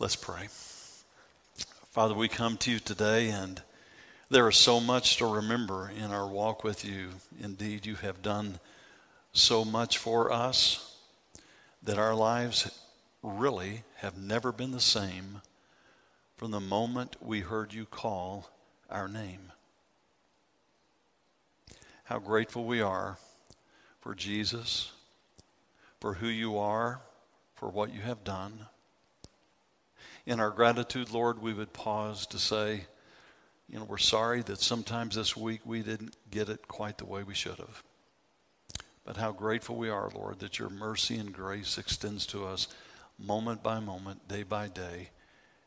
Let's pray. Father, we come to you today, and there is so much to remember in our walk with you. Indeed, you have done so much for us that our lives really have never been the same from the moment we heard you call our name. How grateful we are for Jesus, for who you are, for what you have done. In our gratitude, Lord, we would pause to say, you know, we're sorry that sometimes this week we didn't get it quite the way we should have. But how grateful we are, Lord, that your mercy and grace extends to us moment by moment, day by day.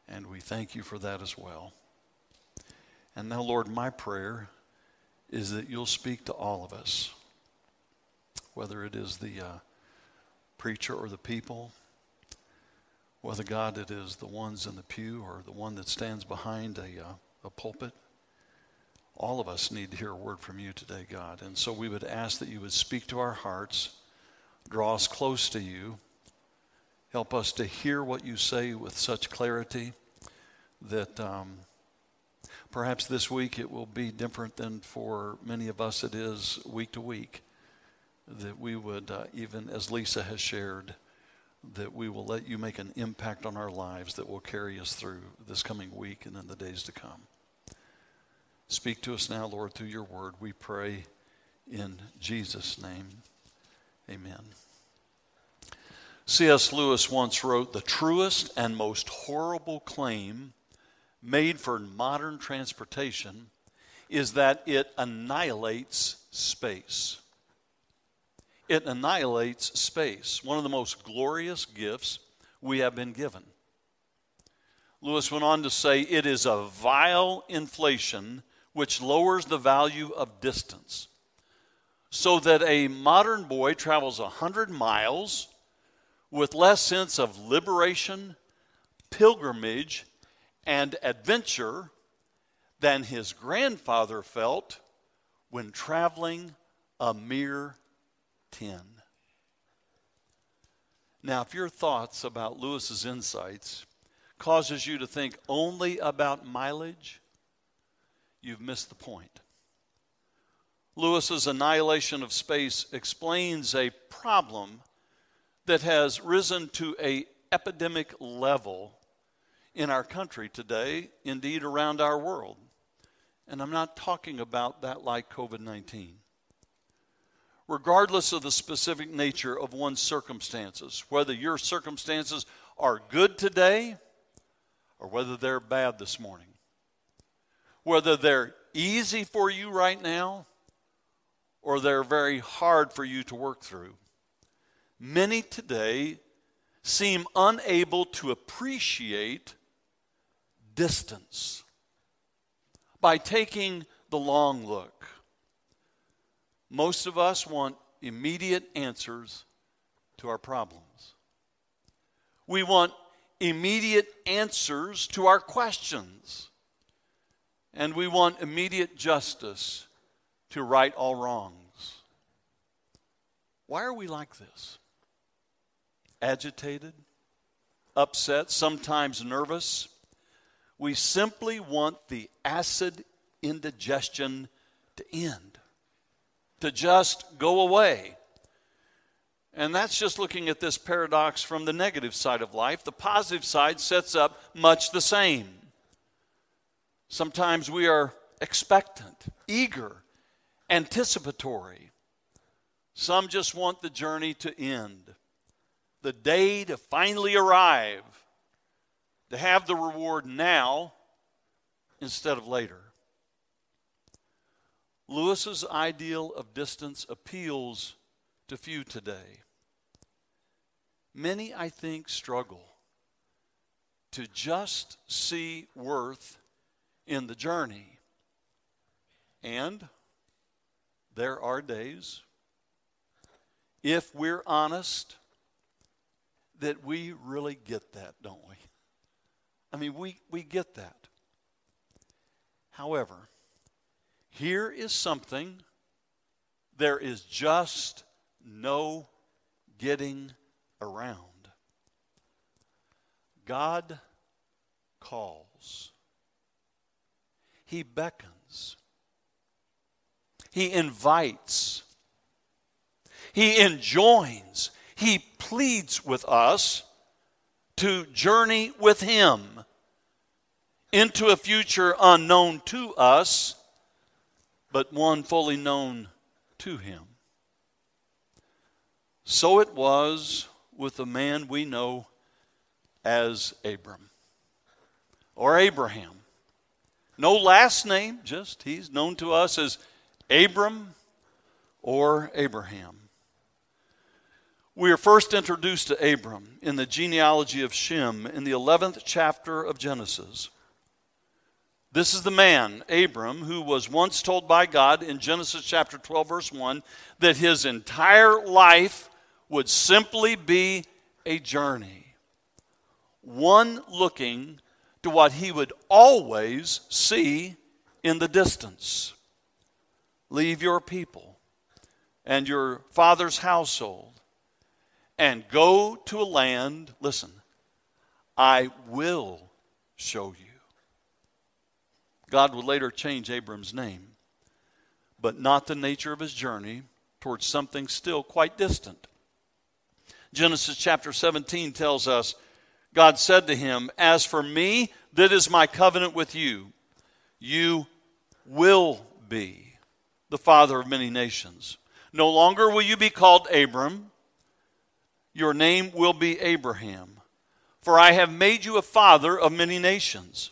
And we thank you for that as well. And now, Lord, my prayer is that you'll speak to all of us, whether it is the uh, preacher or the people, whether, God, it is the ones in the pew or the one that stands behind a, uh, a pulpit. All of us need to hear a word from you today, God. And so we would ask that you would speak to our hearts, draw us close to you, help us to hear what you say with such clarity that um, perhaps this week it will be different than for many of us it is week to week. That we would, uh, even as Lisa has shared, that we will let you make an impact on our lives that will carry us through this coming week and in the days to come. Speak to us now, Lord, through your word. We pray in Jesus' name. Amen. C.S. Lewis once wrote The truest and most horrible claim made for modern transportation is that it annihilates space it annihilates space, one of the most glorious gifts we have been given. Lewis went on to say it is a vile inflation which lowers the value of distance, so that a modern boy travels 100 miles with less sense of liberation, pilgrimage, and adventure than his grandfather felt when traveling a mere 10. Now, if your thoughts about Lewis's insights causes you to think only about mileage, you've missed the point. Lewis's annihilation of space explains a problem that has risen to a epidemic level in our country today, indeed around our world. And I'm not talking about that like COVID 19 regardless of the specific nature of one's circumstances, whether your circumstances are good today or whether they're bad this morning, whether they're easy for you right now or they're very hard for you to work through. Many today seem unable to appreciate distance by taking the long look. Most of us want immediate answers to our problems. We want immediate answers to our questions. And we want immediate justice to right all wrongs. Why are we like this? Agitated, upset, sometimes nervous. We simply want the acid indigestion to end to just go away. And that's just looking at this paradox from the negative side of life. The positive side sets up much the same. Sometimes we are expectant, eager, anticipatory. Some just want the journey to end, the day to finally arrive, to have the reward now instead of later. Lewis's ideal of distance appeals to few today. Many, I think, struggle to just see worth in the journey. And there are days, if we're honest, that we really get that, don't we? I mean, we, we get that. However, here is something there is just no getting around. God calls, He beckons, He invites, He enjoins, He pleads with us to journey with Him into a future unknown to us, but one fully known to Him. So it was with the man we know as Abram or Abraham. No last name, just he's known to us as Abram or Abraham. We are first introduced to Abram in the genealogy of Shem in the 11th chapter of Genesis. This is the man, Abram, who was once told by God in Genesis chapter 12, verse 1, that his entire life would simply be a journey. One looking to what he would always see in the distance. Leave your people and your father's household and go to a land, listen, I will show you. God would later change Abram's name, but not the nature of his journey towards something still quite distant. Genesis chapter 17 tells us God said to him, As for me, that is my covenant with you. You will be the father of many nations. No longer will you be called Abram, your name will be Abraham. For I have made you a father of many nations.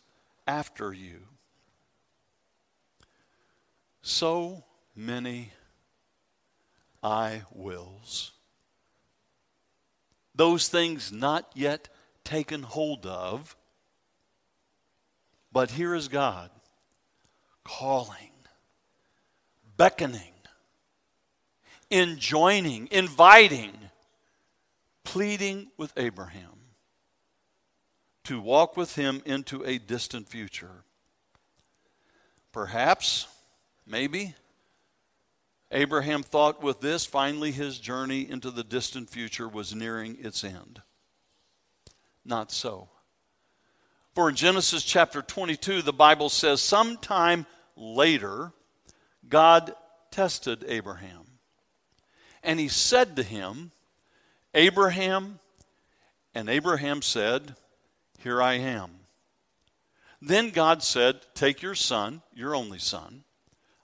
after you. So many I wills those things not yet taken hold of. But here is God calling, beckoning, enjoining, inviting, pleading with Abraham to walk with him into a distant future. Perhaps, maybe, Abraham thought with this, finally his journey into the distant future was nearing its end. Not so. For in Genesis chapter 22, the Bible says, sometime later, God tested Abraham. And he said to him, Abraham, and Abraham said, Here I am. Then God said, Take your son, your only son,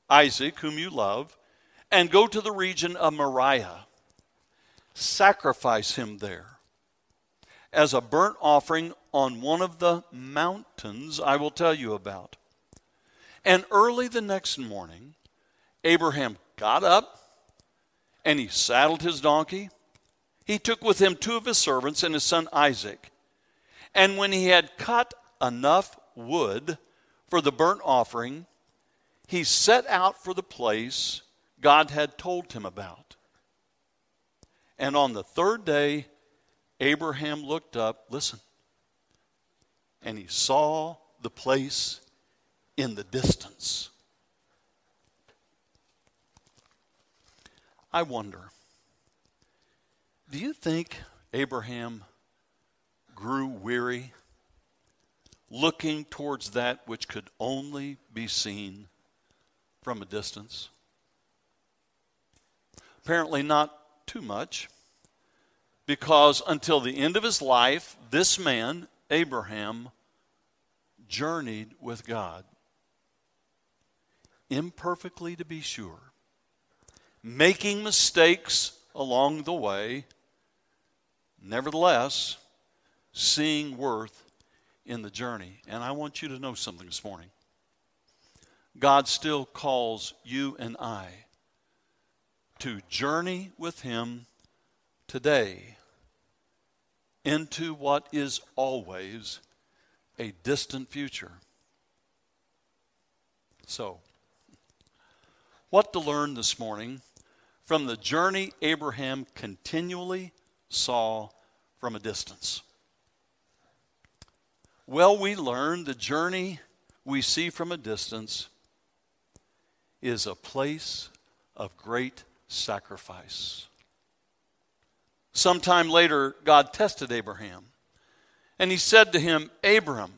Isaac, whom you love, and go to the region of Moriah. Sacrifice him there as a burnt offering on one of the mountains I will tell you about. And early the next morning, Abraham got up and he saddled his donkey. He took with him two of his servants and his son Isaac. And when he had cut enough wood for the burnt offering, he set out for the place God had told him about. And on the third day, Abraham looked up, listen, and he saw the place in the distance. I wonder, do you think Abraham grew weary looking towards that which could only be seen from a distance? Apparently, not too much, because until the end of his life, this man, Abraham, journeyed with God. Imperfectly, to be sure, making mistakes along the way, nevertheless, seeing worth in the journey. And I want you to know something this morning. God still calls you and I to journey with Him today into what is always a distant future. So, what to learn this morning from the journey Abraham continually saw from a distance? Well, we learn the journey we see from a distance is a place of great sacrifice. Sometime later, God tested Abraham. And he said to him, Abram.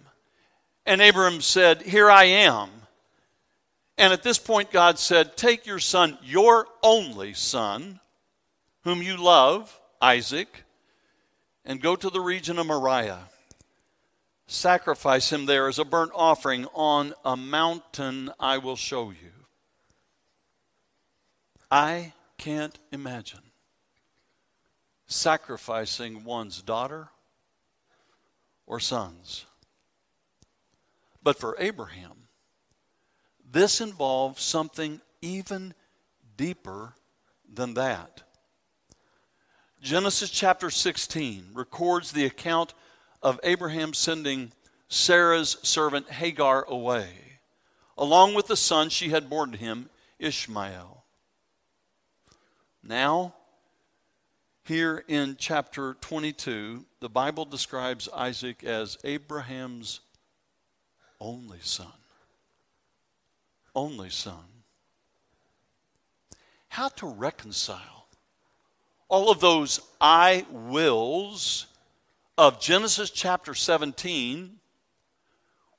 And Abram said, Here I am. And at this point, God said, Take your son, your only son, whom you love, Isaac, and go to the region of Moriah. Sacrifice him there as a burnt offering on a mountain I will show you. I can't imagine sacrificing one's daughter or sons. But for Abraham, this involves something even deeper than that. Genesis chapter 16 records the account of Abraham sending Sarah's servant Hagar away, along with the son she had borne to him, Ishmael. Now, here in chapter 22, the Bible describes Isaac as Abraham's only son. Only son. How to reconcile all of those I wills of Genesis chapter 17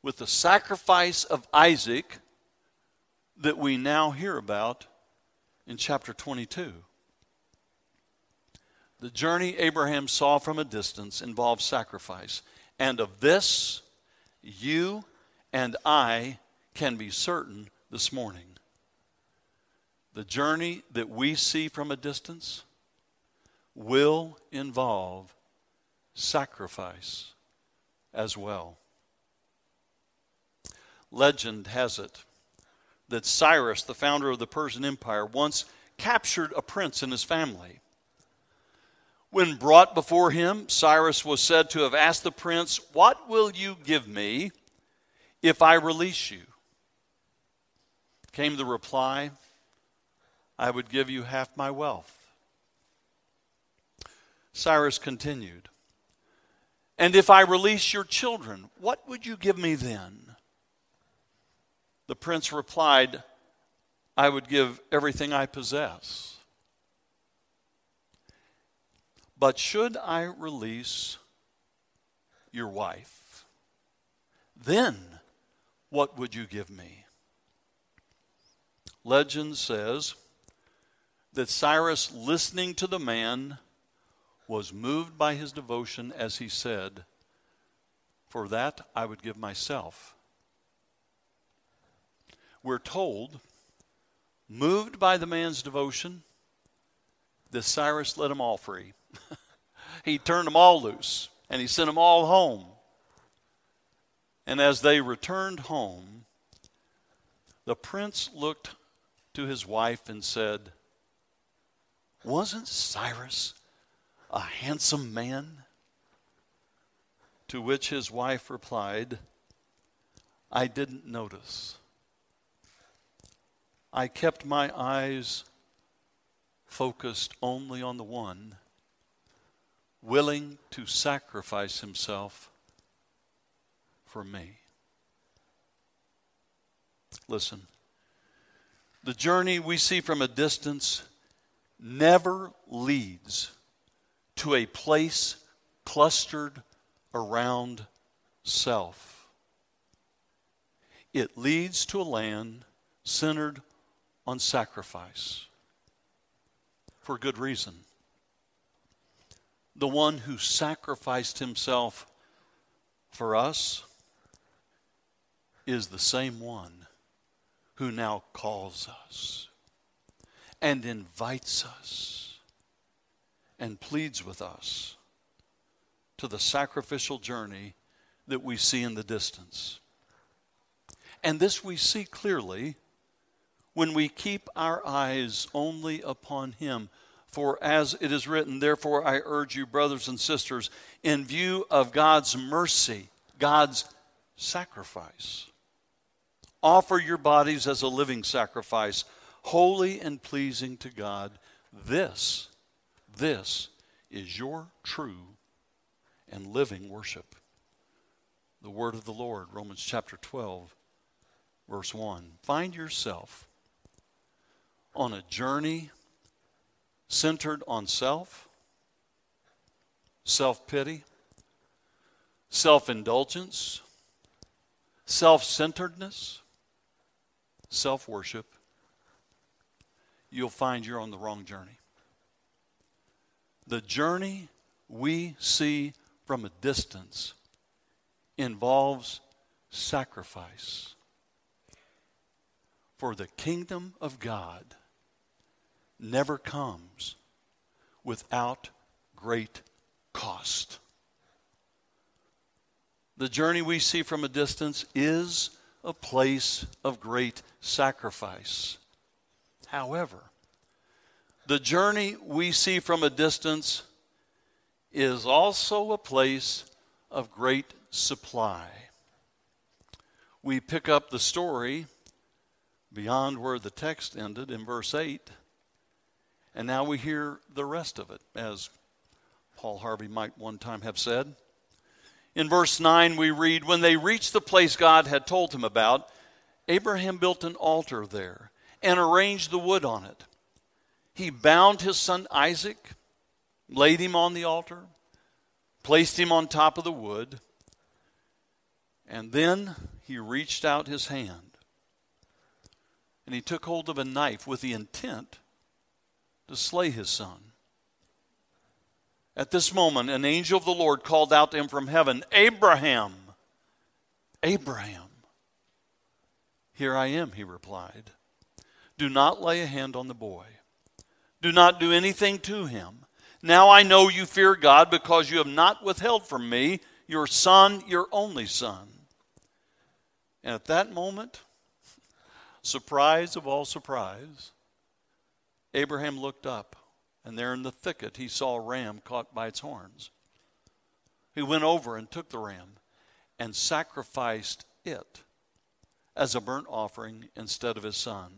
with the sacrifice of Isaac that we now hear about in chapter 22. The journey Abraham saw from a distance involved sacrifice. And of this, you and I can be certain this morning. The journey that we see from a distance will involve sacrifice as well. Legend has it that Cyrus, the founder of the Persian Empire, once captured a prince and his family. When brought before him, Cyrus was said to have asked the prince, What will you give me if I release you? Came the reply, I would give you half my wealth. Cyrus continued, And if I release your children, what would you give me then? The prince replied, I would give everything I possess. But should I release your wife, then what would you give me? Legend says that Cyrus, listening to the man, was moved by his devotion as he said, For that I would give myself. We're told, moved by the man's devotion, that Cyrus let them all free. he turned them all loose and he sent them all home. And as they returned home, the prince looked to his wife and said, Wasn't Cyrus a handsome man? To which his wife replied, I didn't notice. I kept my eyes focused only on the one, willing to sacrifice himself for me. Listen, the journey we see from a distance never leads to a place clustered around self. It leads to a land centered on sacrifice for good reason. The one who sacrificed himself for us is the same one who now calls us and invites us and pleads with us to the sacrificial journey that we see in the distance. And this we see clearly when we keep our eyes only upon Him. For as it is written, therefore I urge you, brothers and sisters, in view of God's mercy, God's sacrifice. Offer your bodies as a living sacrifice, holy and pleasing to God. This, this is your true and living worship. The word of the Lord, Romans chapter 12, verse 1. Find yourself on a journey centered on self, self pity, self indulgence, self centeredness, self worship, you'll find you're on the wrong journey. The journey we see from a distance involves sacrifice. For the kingdom of God never comes without great cost. The journey we see from a distance is a place of great sacrifice. However, the journey we see from a distance is also a place of great supply. We pick up the story beyond where the text ended in verse 8, and now we hear the rest of it, as Paul Harvey might one time have said. In verse 9, we read When they reached the place God had told him about, Abraham built an altar there and arranged the wood on it. He bound his son Isaac, laid him on the altar, placed him on top of the wood, and then he reached out his hand and he took hold of a knife with the intent to slay his son. At this moment, an angel of the Lord called out to him from heaven, Abraham, Abraham. Here I am, he replied. Do not lay a hand on the boy. Do not do anything to him. Now I know you fear God because you have not withheld from me your son, your only son. And at that moment, surprise of all surprise, Abraham looked up and there in the thicket he saw a ram caught by its horns. He went over and took the ram and sacrificed it as a burnt offering instead of his son.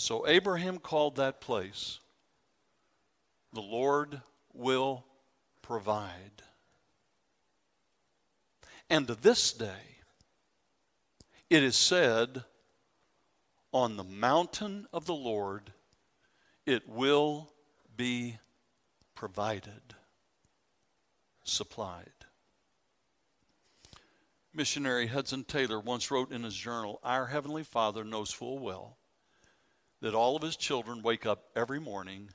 So Abraham called that place, The Lord will provide. And to this day, it is said, on the mountain of the Lord it will be provided, supplied. Missionary Hudson Taylor once wrote in his journal Our Heavenly Father knows full well that all of his children wake up every morning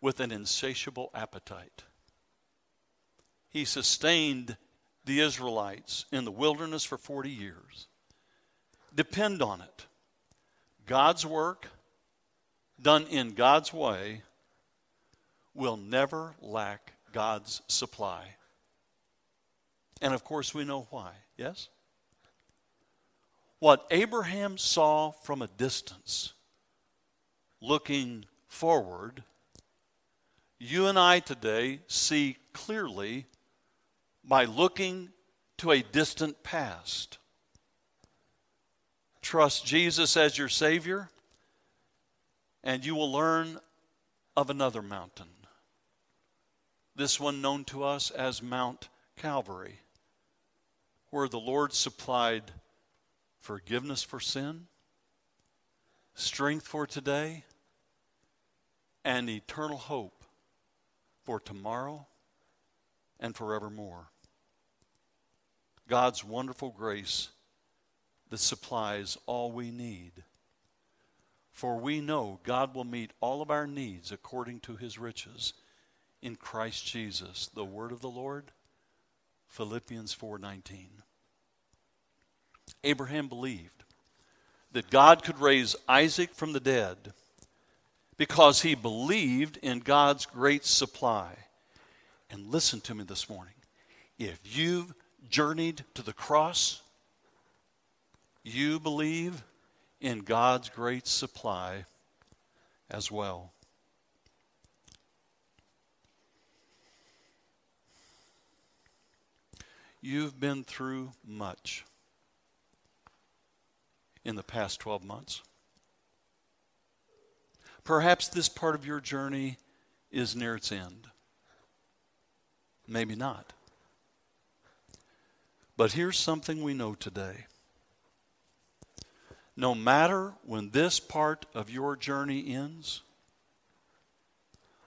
with an insatiable appetite. He sustained the Israelites in the wilderness for 40 years. Depend on it. God's work, done in God's way, will never lack God's supply. And of course, we know why, yes? What Abraham saw from a distance, looking forward, you and I today see clearly by looking to a distant past trust Jesus as your Savior, and you will learn of another mountain. This one known to us as Mount Calvary, where the Lord supplied forgiveness for sin, strength for today, and eternal hope for tomorrow and forevermore. God's wonderful grace that supplies all we need. For we know God will meet all of our needs according to his riches in Christ Jesus. The word of the Lord, Philippians 4:19. Abraham believed that God could raise Isaac from the dead because he believed in God's great supply. And listen to me this morning. If you've journeyed to the cross, you believe in God's great supply as well. you've been through much in the past 12 months. Perhaps this part of your journey is near its end. Maybe not. But here's something we know today. No matter when this part of your journey ends,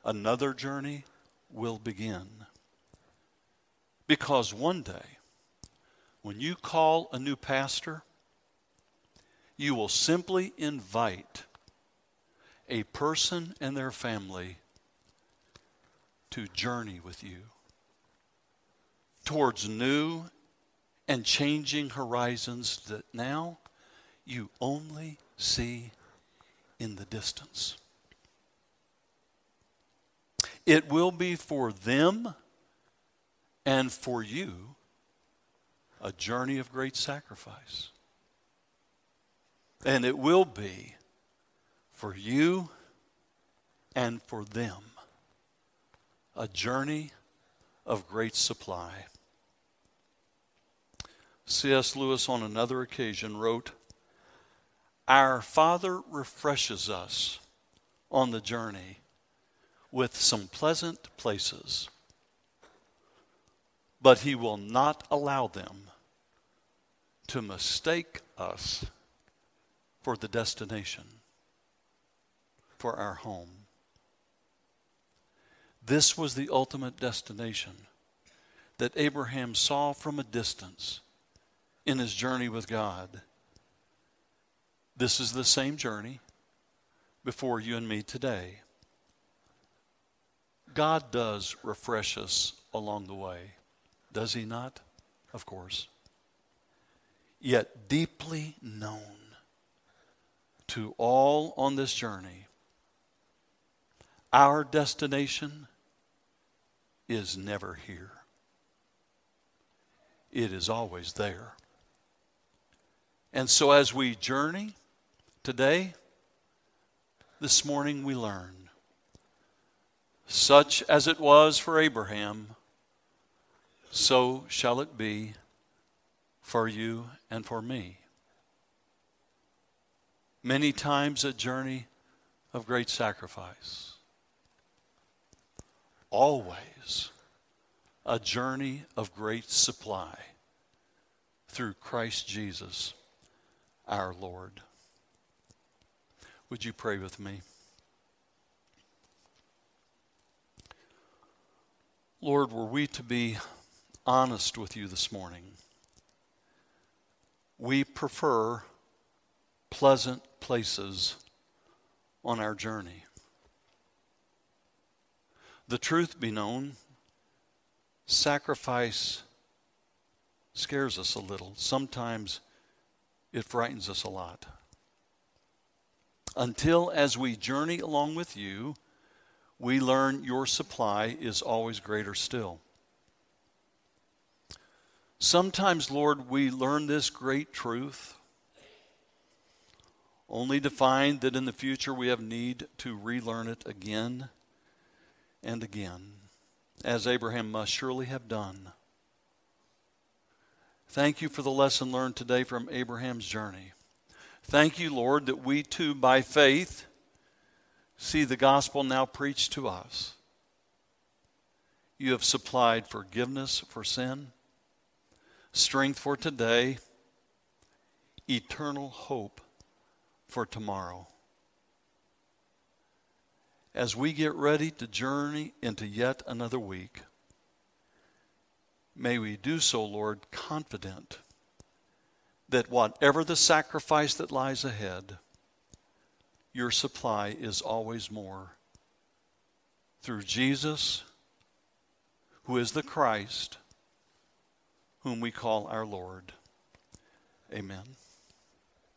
another journey will begin. Because one day, when you call a new pastor, you will simply invite a person and their family to journey with you towards new and changing horizons that now you only see in the distance. It will be for them and for you a journey of great sacrifice. And it will be for you and for them a journey of great supply. C.S. Lewis, on another occasion, wrote, Our Father refreshes us on the journey with some pleasant places, but He will not allow them to mistake us for the destination, for our home. This was the ultimate destination that Abraham saw from a distance in his journey with God. This is the same journey before you and me today. God does refresh us along the way, does He not? Of course. Yet deeply known to all on this journey, our destination is never here. It is always there. And so as we journey today, this morning we learn such as it was for Abraham, so shall it be for you and for me. Many times a journey of great sacrifice. Always a journey of great supply through Christ Jesus our Lord. Would you pray with me? Lord, were we to be honest with you this morning, we prefer pleasant places on our journey. The truth be known, sacrifice scares us a little. Sometimes it frightens us a lot. Until as we journey along with you, we learn your supply is always greater still. Sometimes, Lord, we learn this great truth only to find that in the future we have need to relearn it again and again, as Abraham must surely have done. Thank you for the lesson learned today from Abraham's journey. Thank you, Lord, that we too, by faith, see the gospel now preached to us. You have supplied forgiveness for sin, strength for today, eternal hope for tomorrow. As we get ready to journey into yet another week, may we do so, Lord, confident that whatever the sacrifice that lies ahead, your supply is always more. Through Jesus, who is the Christ, whom we call our Lord. Amen.